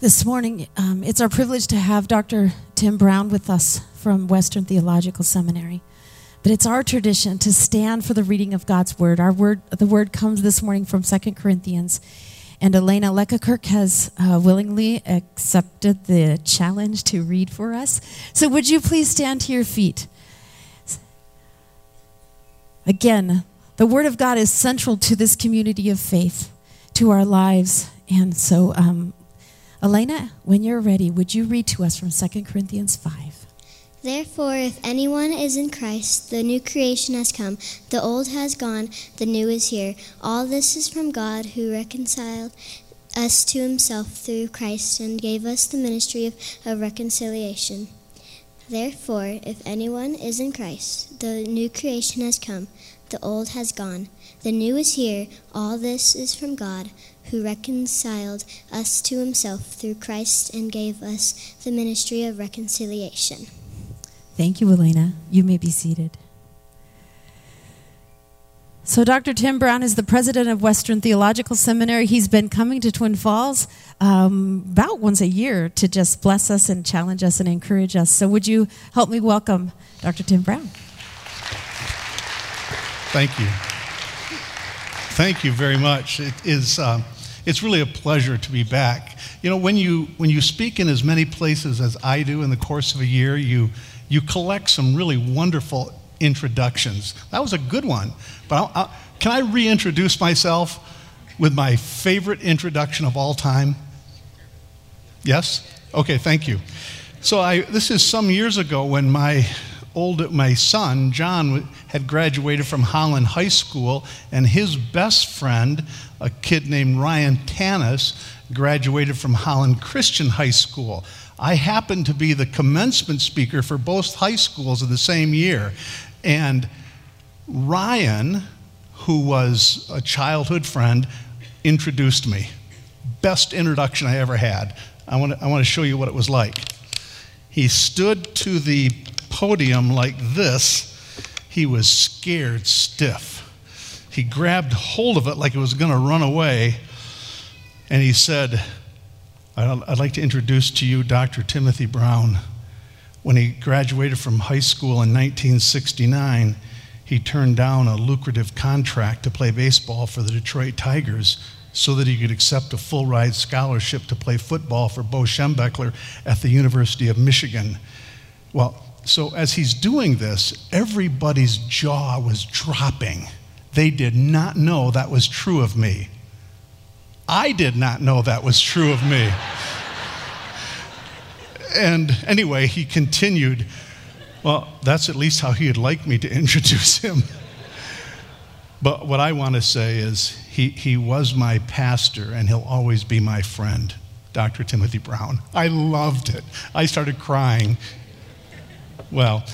This morning, um, it's our privilege to have Dr. Tim Brown with us from Western Theological Seminary. But it's our tradition to stand for the reading of God's word. Our word, the word comes this morning from 2 Corinthians. And Elena Lekakirk has uh, willingly accepted the challenge to read for us. So, would you please stand to your feet? Again, the Word of God is central to this community of faith, to our lives. And so, um, Elena, when you're ready, would you read to us from 2 Corinthians 5? Therefore, if anyone is in Christ, the new creation has come, the old has gone, the new is here. All this is from God who reconciled us to himself through Christ and gave us the ministry of, of reconciliation. Therefore, if anyone is in Christ, the new creation has come, the old has gone, the new is here. All this is from God who reconciled us to himself through Christ and gave us the ministry of reconciliation. Thank you, Elena. You may be seated. So, Dr. Tim Brown is the president of Western Theological Seminary. He's been coming to Twin Falls um, about once a year to just bless us and challenge us and encourage us. So, would you help me welcome Dr. Tim Brown? Thank you. Thank you very much. It is. Um, it's really a pleasure to be back. You know, when you, when you speak in as many places as I do in the course of a year, you, you collect some really wonderful introductions. That was a good one. But I'll, I'll, can I reintroduce myself with my favorite introduction of all time? Yes? Okay, thank you. So I, this is some years ago when my old, my son, John, had graduated from Holland High School, and his best friend, a kid named Ryan Tanis, graduated from Holland Christian High School. I happened to be the commencement speaker for both high schools in the same year. And Ryan, who was a childhood friend, introduced me. Best introduction I ever had. I want to, I want to show you what it was like. He stood to the podium like this, he was scared stiff. He grabbed hold of it like it was going to run away, and he said, I'd like to introduce to you Dr. Timothy Brown. When he graduated from high school in 1969, he turned down a lucrative contract to play baseball for the Detroit Tigers so that he could accept a full ride scholarship to play football for Bo Schembechler at the University of Michigan. Well, so as he's doing this, everybody's jaw was dropping. They did not know that was true of me. I did not know that was true of me. and anyway, he continued. Well, that's at least how he'd like me to introduce him. but what I want to say is, he, he was my pastor, and he'll always be my friend, Dr. Timothy Brown. I loved it. I started crying well,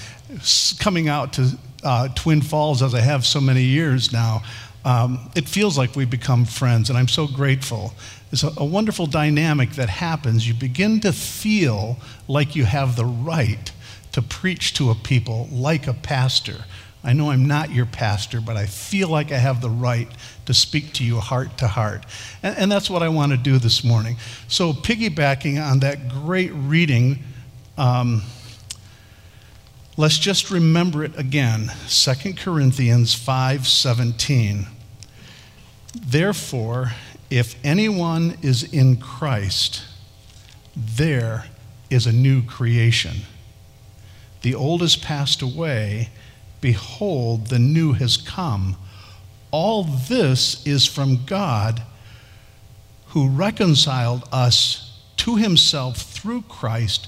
coming out to uh, Twin Falls as I have so many years now, um, it feels like we've become friends, and I'm so grateful. It's a, a wonderful dynamic that happens. You begin to feel like you have the right to preach to a people like a pastor. I know I'm not your pastor, but I feel like I have the right to speak to you heart to heart. And, and that's what I want to do this morning. So, piggybacking on that great reading, um, Let's just remember it again. 2 Corinthians 5:17. Therefore, if anyone is in Christ, there is a new creation. The old has passed away, behold, the new has come. All this is from God who reconciled us to himself through Christ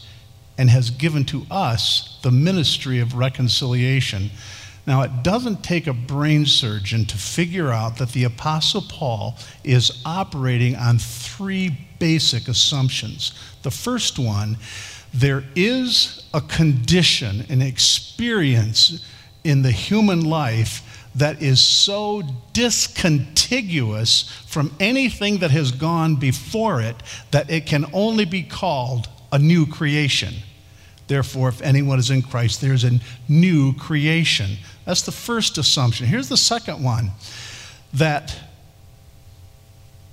and has given to us the ministry of reconciliation. Now, it doesn't take a brain surgeon to figure out that the Apostle Paul is operating on three basic assumptions. The first one, there is a condition, an experience in the human life that is so discontiguous from anything that has gone before it that it can only be called a new creation. Therefore, if anyone is in Christ, there's a new creation. That's the first assumption. Here's the second one that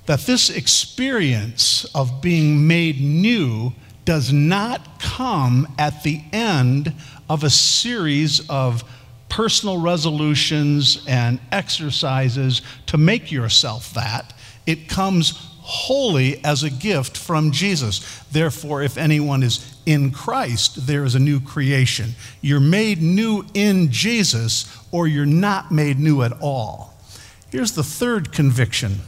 that this experience of being made new does not come at the end of a series of personal resolutions and exercises to make yourself that. It comes wholly as a gift from Jesus. Therefore, if anyone is in Christ, there is a new creation. You're made new in Jesus, or you're not made new at all. Here's the third conviction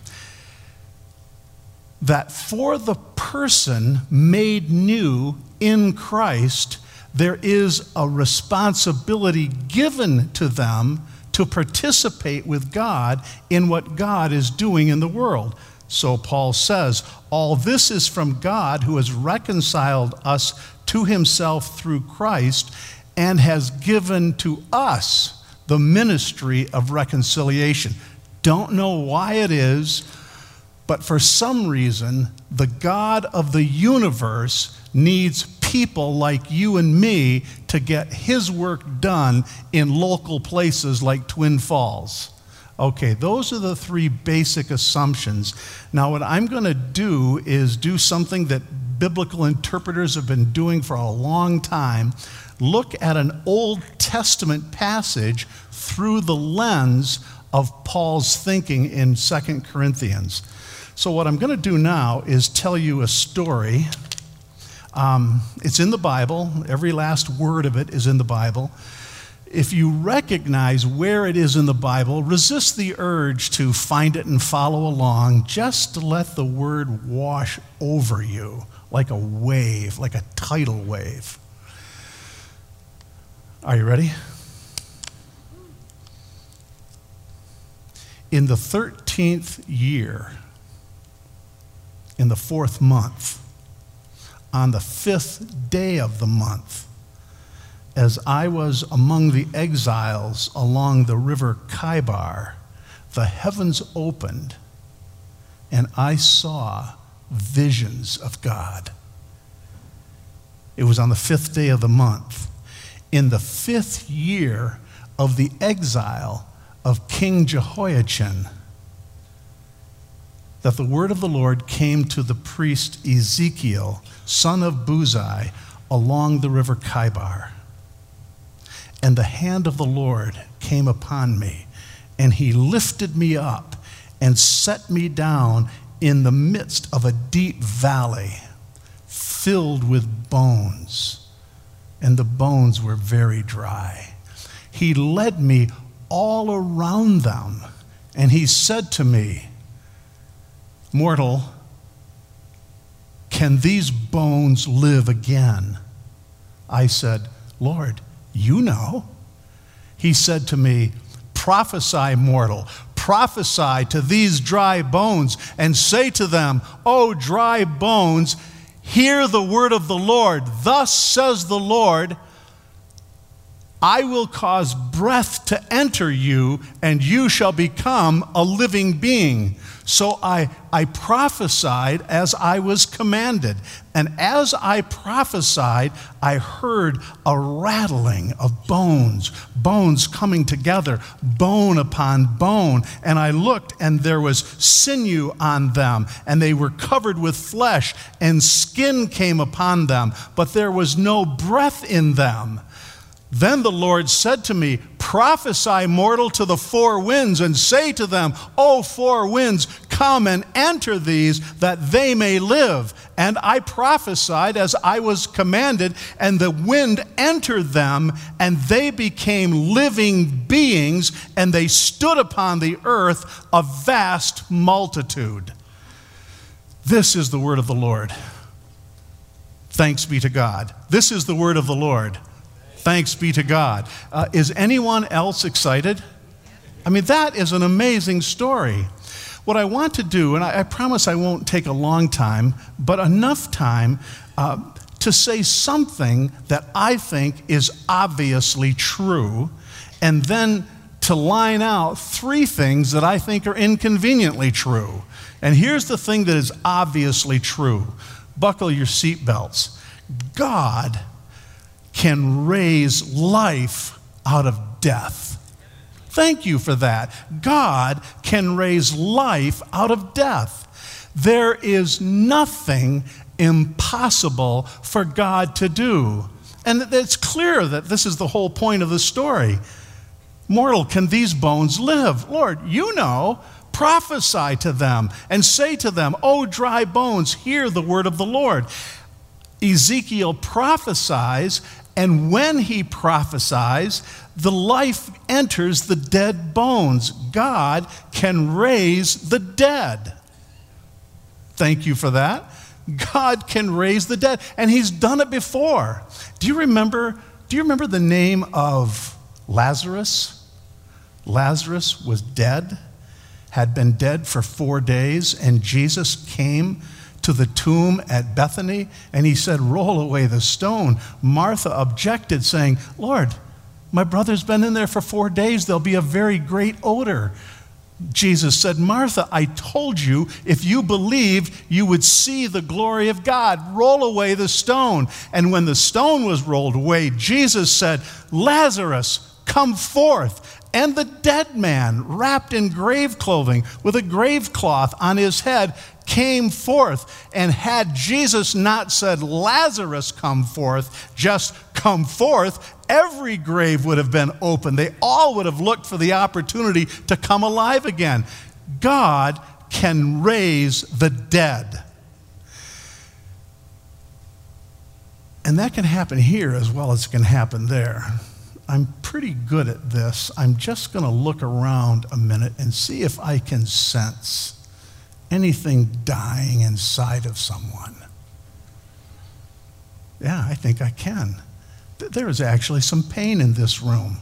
that for the person made new in Christ, there is a responsibility given to them to participate with God in what God is doing in the world. So Paul says, All this is from God who has reconciled us to himself through Christ and has given to us the ministry of reconciliation. Don't know why it is, but for some reason, the God of the universe needs people like you and me to get his work done in local places like Twin Falls. Okay, those are the three basic assumptions. Now, what I'm going to do is do something that biblical interpreters have been doing for a long time look at an Old Testament passage through the lens of Paul's thinking in 2 Corinthians. So, what I'm going to do now is tell you a story. Um, it's in the Bible, every last word of it is in the Bible if you recognize where it is in the Bible, resist the urge to find it and follow along, just let the word wash over you like a wave, like a tidal wave. Are you ready? In the 13th year, in the fourth month, on the fifth day of the month, as I was among the exiles along the river Chebar, the heavens opened, and I saw visions of God. It was on the fifth day of the month, in the fifth year of the exile of King Jehoiachin, that the word of the Lord came to the priest Ezekiel, son of Buzi, along the river Chebar. And the hand of the Lord came upon me, and he lifted me up and set me down in the midst of a deep valley filled with bones, and the bones were very dry. He led me all around them, and he said to me, Mortal, can these bones live again? I said, Lord, you know. He said to me, Prophesy, mortal, prophesy to these dry bones, and say to them, O dry bones, hear the word of the Lord. Thus says the Lord, I will cause breath to enter you, and you shall become a living being. So I, I prophesied as I was commanded. And as I prophesied, I heard a rattling of bones, bones coming together, bone upon bone. And I looked, and there was sinew on them, and they were covered with flesh, and skin came upon them, but there was no breath in them. Then the Lord said to me, Prophesy, mortal, to the four winds, and say to them, O four winds, come and enter these, that they may live. And I prophesied as I was commanded, and the wind entered them, and they became living beings, and they stood upon the earth, a vast multitude. This is the word of the Lord. Thanks be to God. This is the word of the Lord. Thanks be to God. Uh, is anyone else excited? I mean, that is an amazing story. What I want to do, and I, I promise I won't take a long time, but enough time uh, to say something that I think is obviously true, and then to line out three things that I think are inconveniently true. And here's the thing that is obviously true buckle your seatbelts. God can raise life out of death. Thank you for that. God can raise life out of death. There is nothing impossible for God to do. And it's clear that this is the whole point of the story. Mortal, can these bones live? Lord, you know. Prophesy to them and say to them, O dry bones, hear the word of the Lord. Ezekiel prophesies, and when he prophesies, the life enters the dead bones. God can raise the dead. Thank you for that. God can raise the dead, and he's done it before. Do you remember do you remember the name of Lazarus? Lazarus was dead, had been dead for 4 days, and Jesus came to the tomb at Bethany and he said, Roll away the stone. Martha objected, saying, Lord, my brother's been in there for four days. There'll be a very great odor. Jesus said, Martha, I told you if you believed, you would see the glory of God. Roll away the stone. And when the stone was rolled away, Jesus said, Lazarus, come forth. And the dead man, wrapped in grave clothing with a grave cloth on his head, came forth. And had Jesus not said, Lazarus, come forth, just come forth, every grave would have been open. They all would have looked for the opportunity to come alive again. God can raise the dead. And that can happen here as well as it can happen there. I'm pretty good at this. I'm just going to look around a minute and see if I can sense anything dying inside of someone. Yeah, I think I can there is actually some pain in this room.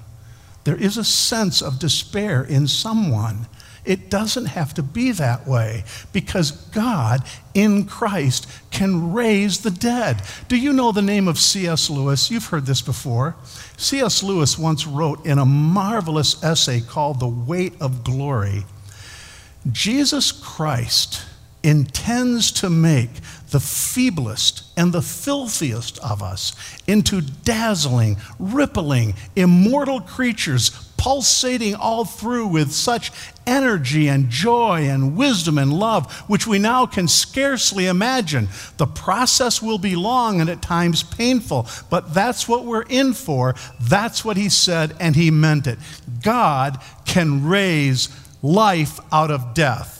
There is a sense of despair in someone. It doesn't have to be that way because God in Christ can raise the dead. Do you know the name of C.S. Lewis? You've heard this before. C.S. Lewis once wrote in a marvelous essay called The Weight of Glory Jesus Christ intends to make the feeblest and the filthiest of us into dazzling, rippling, immortal creatures, pulsating all through with such energy and joy and wisdom and love, which we now can scarcely imagine. The process will be long and at times painful, but that's what we're in for. That's what he said, and he meant it. God can raise life out of death.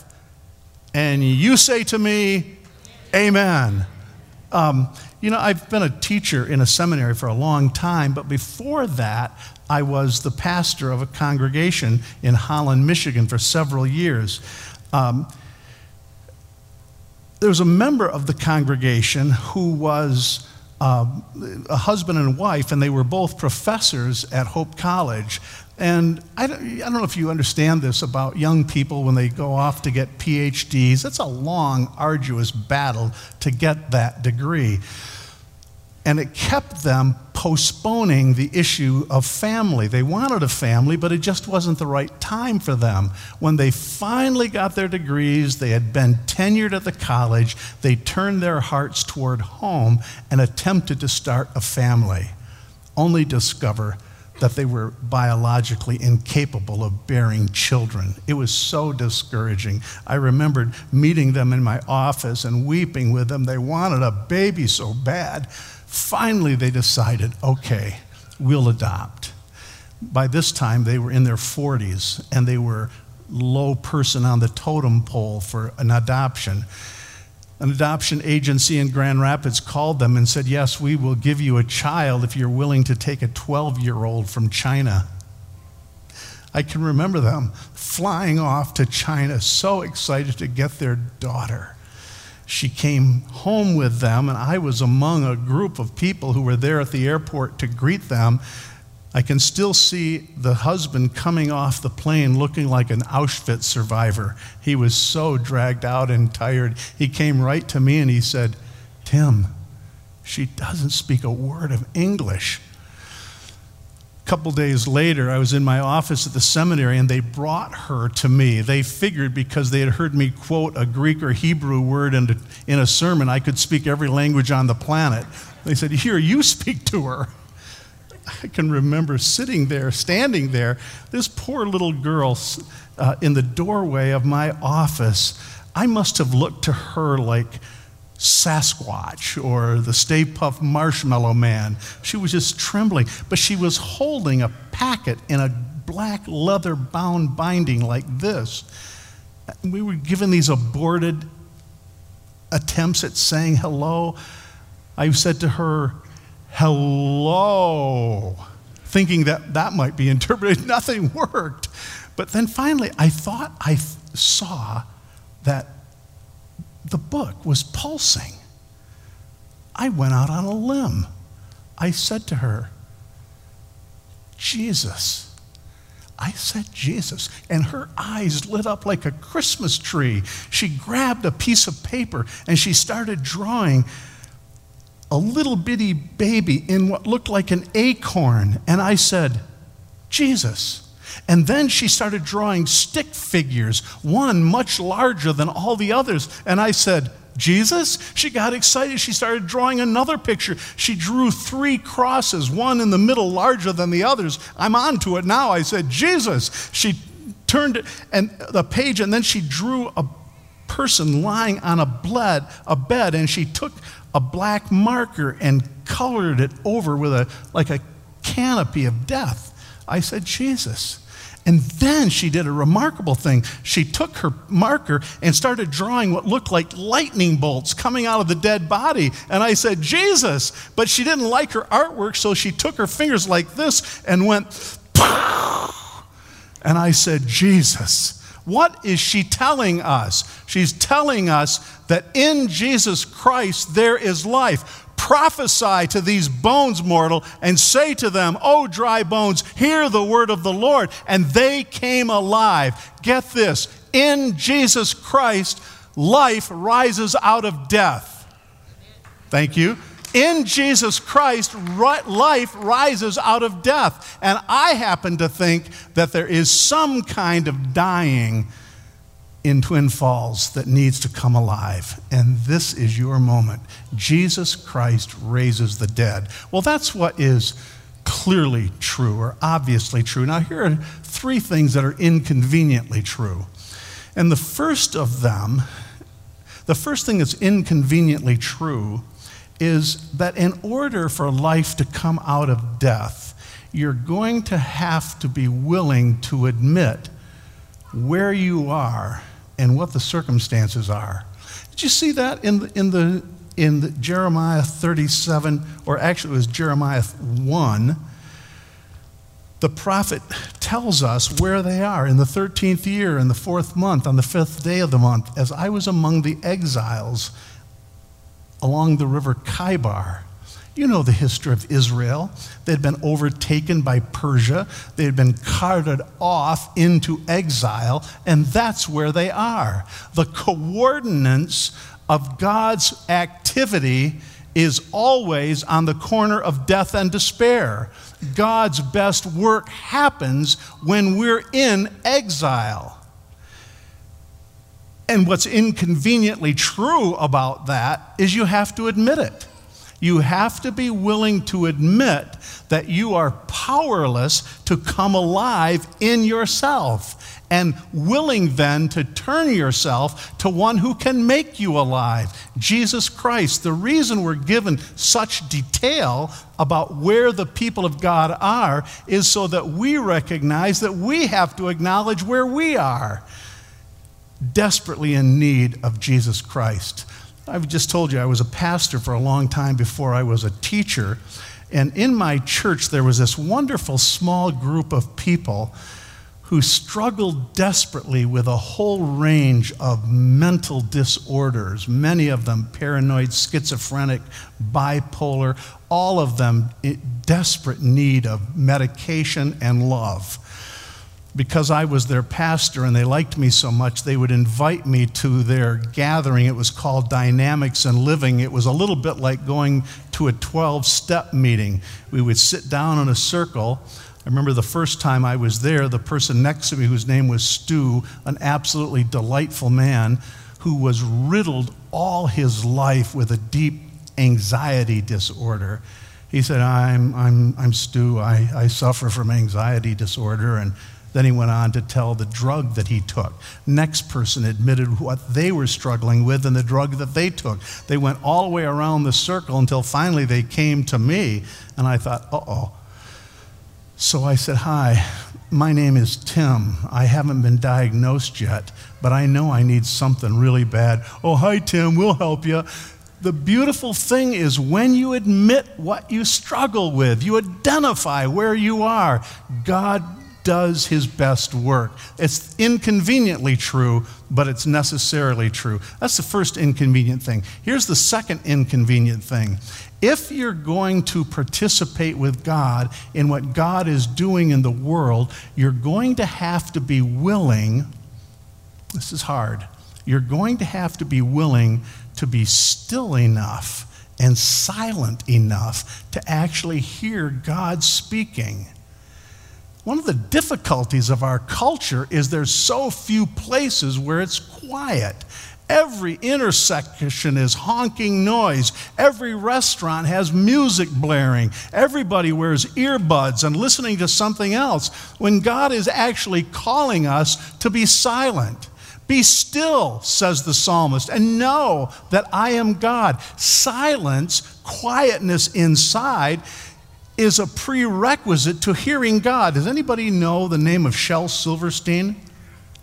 And you say to me, Amen. Um, you know, I've been a teacher in a seminary for a long time, but before that, I was the pastor of a congregation in Holland, Michigan for several years. Um, there was a member of the congregation who was uh, a husband and wife, and they were both professors at Hope College. And I don't, I don't know if you understand this about young people when they go off to get PhDs. It's a long, arduous battle to get that degree. And it kept them postponing the issue of family. They wanted a family, but it just wasn't the right time for them. When they finally got their degrees, they had been tenured at the college, they turned their hearts toward home and attempted to start a family, only discover that they were biologically incapable of bearing children. It was so discouraging. I remembered meeting them in my office and weeping with them. They wanted a baby so bad. Finally, they decided okay, we'll adopt. By this time, they were in their 40s and they were low person on the totem pole for an adoption an adoption agency in Grand Rapids called them and said, Yes, we will give you a child if you're willing to take a 12 year old from China. I can remember them flying off to China, so excited to get their daughter. She came home with them, and I was among a group of people who were there at the airport to greet them. I can still see the husband coming off the plane looking like an Auschwitz survivor. He was so dragged out and tired. He came right to me and he said, Tim, she doesn't speak a word of English. Couple days later, I was in my office at the seminary and they brought her to me. They figured because they had heard me quote a Greek or Hebrew word in a, in a sermon, I could speak every language on the planet. They said, Here, you speak to her. I can remember sitting there, standing there, this poor little girl uh, in the doorway of my office. I must have looked to her like Sasquatch or the Stay Puft Marshmallow Man. She was just trembling, but she was holding a packet in a black leather bound binding like this. We were given these aborted attempts at saying hello. I said to her, Hello, thinking that that might be interpreted. Nothing worked. But then finally, I thought I saw that the book was pulsing. I went out on a limb. I said to her, Jesus. I said Jesus, and her eyes lit up like a Christmas tree. She grabbed a piece of paper and she started drawing a little bitty baby in what looked like an acorn. And I said, Jesus. And then she started drawing stick figures, one much larger than all the others. And I said, Jesus? She got excited. She started drawing another picture. She drew three crosses, one in the middle larger than the others. I'm on to it now. I said, Jesus. She turned and the page, and then she drew a person lying on a bled, a bed, and she took a black marker and colored it over with a like a canopy of death. I said, Jesus. And then she did a remarkable thing. She took her marker and started drawing what looked like lightning bolts coming out of the dead body. And I said, Jesus. But she didn't like her artwork, so she took her fingers like this and went, and I said, Jesus. What is she telling us? She's telling us that in Jesus Christ there is life prophesy to these bones, mortal, and say to them, O dry bones, hear the word of the Lord. And they came alive. Get this in Jesus Christ, life rises out of death. Thank you. In Jesus Christ, life rises out of death. And I happen to think that there is some kind of dying in Twin Falls that needs to come alive. And this is your moment. Jesus Christ raises the dead. Well, that's what is clearly true or obviously true. Now, here are three things that are inconveniently true. And the first of them, the first thing that's inconveniently true is that in order for life to come out of death, you're going to have to be willing to admit where you are and what the circumstances are. Did you see that in the, in the, in the Jeremiah 37, or actually it was Jeremiah 1? The prophet tells us where they are in the 13th year, in the fourth month, on the fifth day of the month, as I was among the exiles along the river Chebar. You know the history of Israel. They'd been overtaken by Persia, they had been carted off into exile, and that's where they are. The coordinates of God's activity is always on the corner of death and despair. God's best work happens when we're in exile. And what's inconveniently true about that is you have to admit it you have to be willing to admit that you are powerless to come alive in yourself and willing then to turn yourself to one who can make you alive Jesus Christ. The reason we're given such detail about where the people of God are is so that we recognize that we have to acknowledge where we are desperately in need of Jesus Christ. I've just told you I was a pastor for a long time before I was a teacher. And in my church, there was this wonderful small group of people who struggled desperately with a whole range of mental disorders, many of them paranoid, schizophrenic, bipolar, all of them in desperate need of medication and love because I was their pastor and they liked me so much, they would invite me to their gathering. It was called Dynamics and Living. It was a little bit like going to a 12 step meeting. We would sit down in a circle. I remember the first time I was there, the person next to me, whose name was Stu, an absolutely delightful man who was riddled all his life with a deep anxiety disorder. He said, I'm, I'm, I'm Stu. I, I suffer from anxiety disorder. And Then he went on to tell the drug that he took. Next person admitted what they were struggling with and the drug that they took. They went all the way around the circle until finally they came to me, and I thought, uh oh. So I said, Hi, my name is Tim. I haven't been diagnosed yet, but I know I need something really bad. Oh, hi, Tim, we'll help you. The beautiful thing is when you admit what you struggle with, you identify where you are, God does his best work. It's inconveniently true, but it's necessarily true. That's the first inconvenient thing. Here's the second inconvenient thing. If you're going to participate with God in what God is doing in the world, you're going to have to be willing, this is hard, you're going to have to be willing to be still enough and silent enough to actually hear God speaking. One of the difficulties of our culture is there's so few places where it's quiet. Every intersection is honking noise. Every restaurant has music blaring. Everybody wears earbuds and listening to something else when God is actually calling us to be silent. Be still, says the psalmist, and know that I am God. Silence, quietness inside, is a prerequisite to hearing God. Does anybody know the name of Shel Silverstein?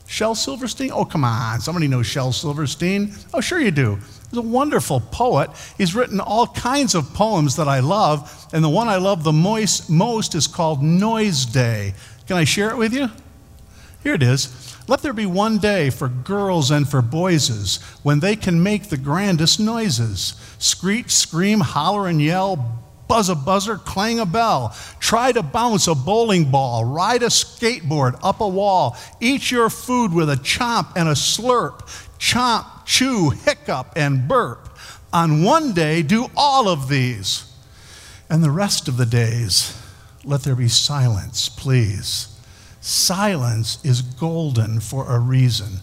Shel Silverstein? Oh, come on. Somebody knows Shel Silverstein. Oh, sure you do. He's a wonderful poet. He's written all kinds of poems that I love, and the one I love the most, is called Noise Day. Can I share it with you? Here it is. Let there be one day for girls and for boyses when they can make the grandest noises. Screech, scream, holler, and yell, buzz a buzzer, clang a bell, try to bounce a bowling ball, ride a skateboard up a wall, eat your food with a chomp and a slurp, chomp, chew, hiccup, and burp. On one day, do all of these. And the rest of the days, let there be silence, please. Silence is golden for a reason.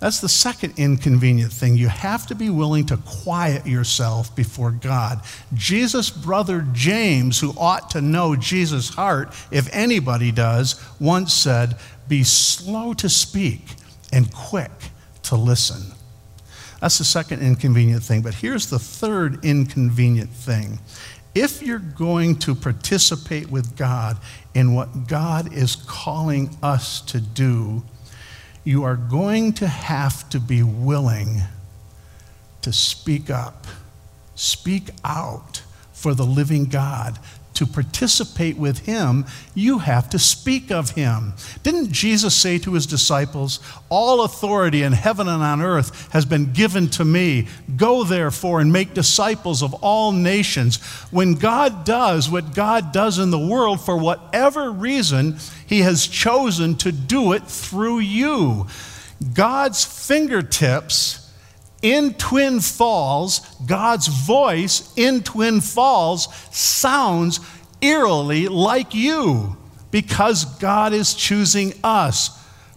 That's the second inconvenient thing. You have to be willing to quiet yourself before God. Jesus' brother James, who ought to know Jesus' heart, if anybody does, once said, Be slow to speak and quick to listen. That's the second inconvenient thing. But here's the third inconvenient thing. If you're going to participate with God in what God is calling us to do, you are going to have to be willing to speak up, speak out for the living God, to participate with him, you have to speak of him. Didn't Jesus say to his disciples, All authority in heaven and on earth has been given to me. Go therefore and make disciples of all nations. When God does what God does in the world, for whatever reason, he has chosen to do it through you. God's fingertips in Twin Falls, God's voice in Twin Falls sounds eerily like you because God is choosing us.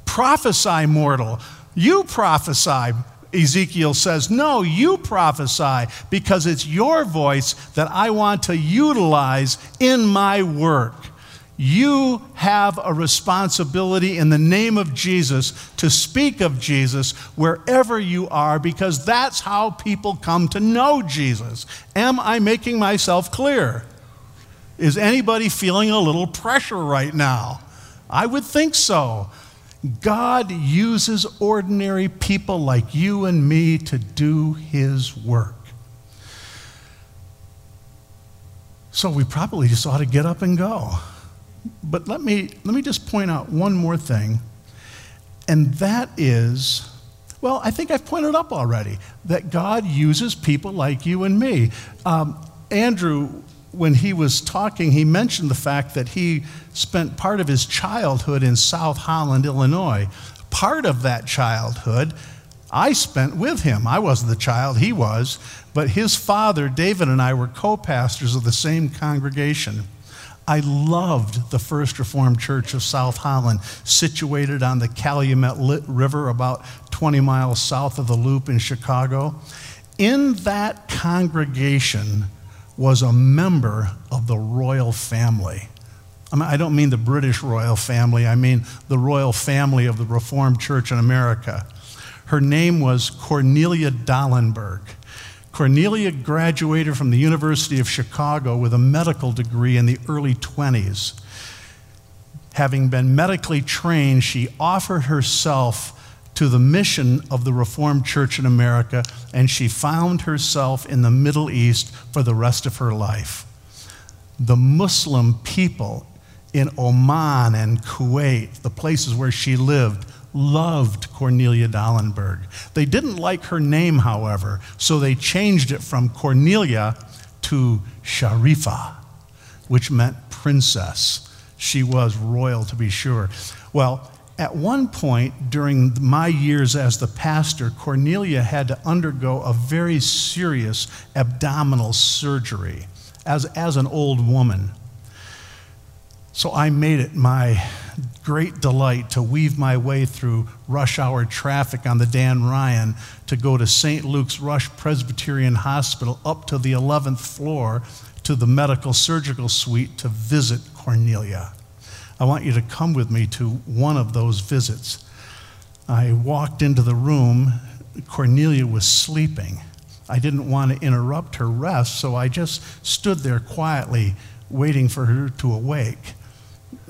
Prophesy, mortal. You prophesy. Ezekiel says, No, you prophesy because it's your voice that I want to utilize in my work. You have a responsibility in the name of Jesus to speak of Jesus wherever you are because that's how people come to know Jesus. Am I making myself clear? Is anybody feeling a little pressure right now? I would think so. God uses ordinary people like you and me to do his work. So we probably just ought to get up and go. But let me, let me just point out one more thing, and that is well, I think I've pointed up already that God uses people like you and me. Um, Andrew, when he was talking, he mentioned the fact that he spent part of his childhood in South Holland, Illinois. Part of that childhood I spent with him. I wasn't the child, he was, but his father, David, and I were co pastors of the same congregation. I loved the First Reformed Church of South Holland, situated on the Calumet River about 20 miles south of the Loop in Chicago. In that congregation was a member of the royal family. I, mean, I don't mean the British royal family, I mean the royal family of the Reformed Church in America. Her name was Cornelia Dalenberg. Cornelia graduated from the University of Chicago with a medical degree in the early 20s. Having been medically trained, she offered herself to the mission of the Reformed Church in America, and she found herself in the Middle East for the rest of her life. The Muslim people in Oman and Kuwait, the places where she lived, loved Cornelia Dalenberg. They didn't like her name, however, so they changed it from Cornelia to Sharifa, which meant princess. She was royal, to be sure. Well, at one point during my years as the pastor, Cornelia had to undergo a very serious abdominal surgery as, as an old woman. So I made it my great delight to weave my way through rush hour traffic on the Dan Ryan to go to St. Luke's Rush Presbyterian Hospital up to the 11th floor to the medical surgical suite to visit Cornelia. I want you to come with me to one of those visits. I walked into the room. Cornelia was sleeping. I didn't want to interrupt her rest, so I just stood there quietly, waiting for her to awake.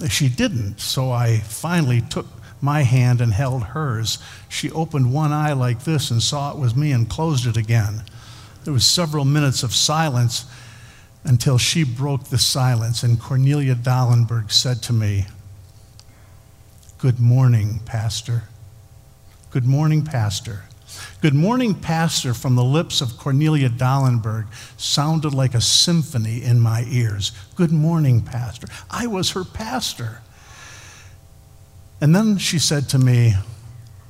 She didn't, so I finally took my hand and held hers. She opened one eye like this and saw it was me and closed it again. There was several minutes of silence until she broke the silence and Cornelia Dalenberg said to me, Good morning, Pastor. Good morning, Pastor. Good morning, Pastor, from the lips of Cornelia Dalenberg sounded like a symphony in my ears. Good morning, Pastor. I was her pastor. And then she said to me,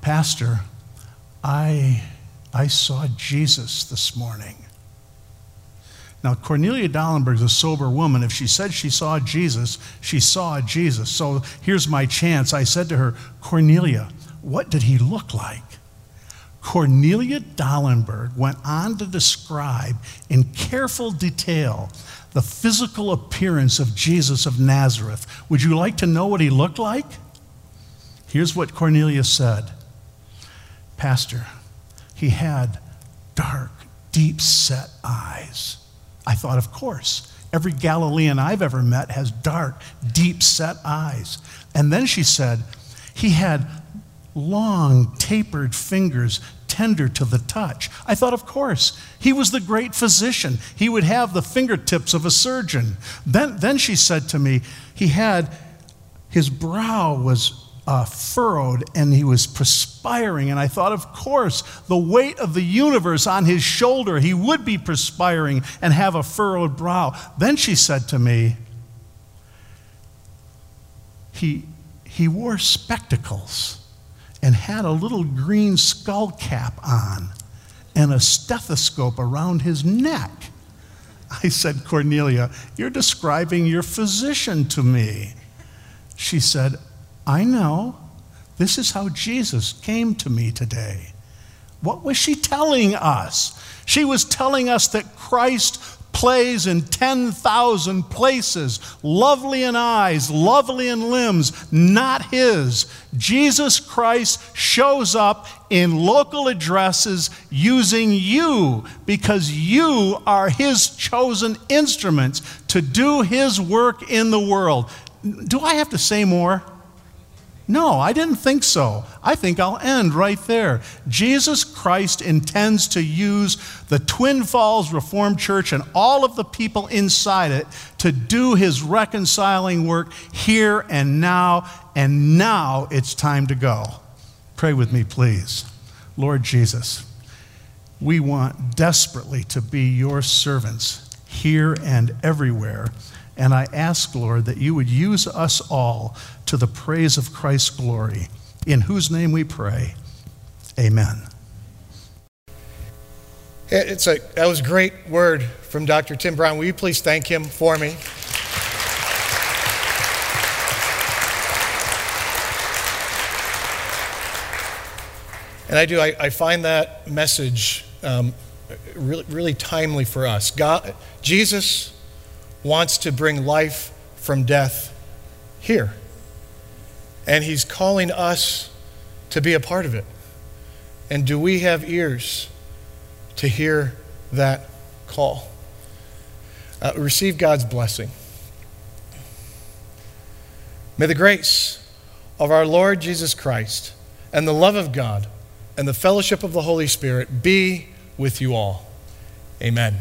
Pastor, I, I saw Jesus this morning. Now, Cornelia Dalenberg is a sober woman. If she said she saw Jesus, she saw Jesus. So here's my chance. I said to her, Cornelia, what did he look like? Cornelia Dalenberg went on to describe in careful detail the physical appearance of Jesus of Nazareth. Would you like to know what he looked like? Here's what Cornelia said Pastor, he had dark, deep set eyes. I thought, of course. Every Galilean I've ever met has dark, deep set eyes. And then she said, he had long, tapered fingers, tender to the touch. I thought, of course, he was the great physician. He would have the fingertips of a surgeon. Then, then she said to me, he had, his brow was uh, furrowed and he was perspiring. And I thought, of course, the weight of the universe on his shoulder, he would be perspiring and have a furrowed brow. Then she said to me, he, he wore spectacles and had a little green skull cap on and a stethoscope around his neck. I said, Cornelia, you're describing your physician to me. She said, I know. This is how Jesus came to me today. What was she telling us? She was telling us that Christ plays in 10,000 places, lovely in eyes, lovely in limbs, not his. Jesus Christ shows up in local addresses using you because you are his chosen instruments to do his work in the world. Do I have to say more? No, I didn't think so. I think I'll end right there. Jesus Christ intends to use the Twin Falls Reformed Church and all of the people inside it to do his reconciling work here and now, and now it's time to go. Pray with me, please. Lord Jesus, we want desperately to be your servants here and everywhere. And I ask, Lord, that you would use us all to the praise of Christ's glory, in whose name we pray. Amen. It's a, that was a great word from Dr. Tim Brown. Will you please thank him for me? And I do, I, I find that message um, really, really timely for us. God, Jesus wants to bring life from death here. And He's calling us to be a part of it. And do we have ears to hear that call? Uh, receive God's blessing. May the grace of our Lord Jesus Christ and the love of God and the fellowship of the Holy Spirit be with you all. Amen.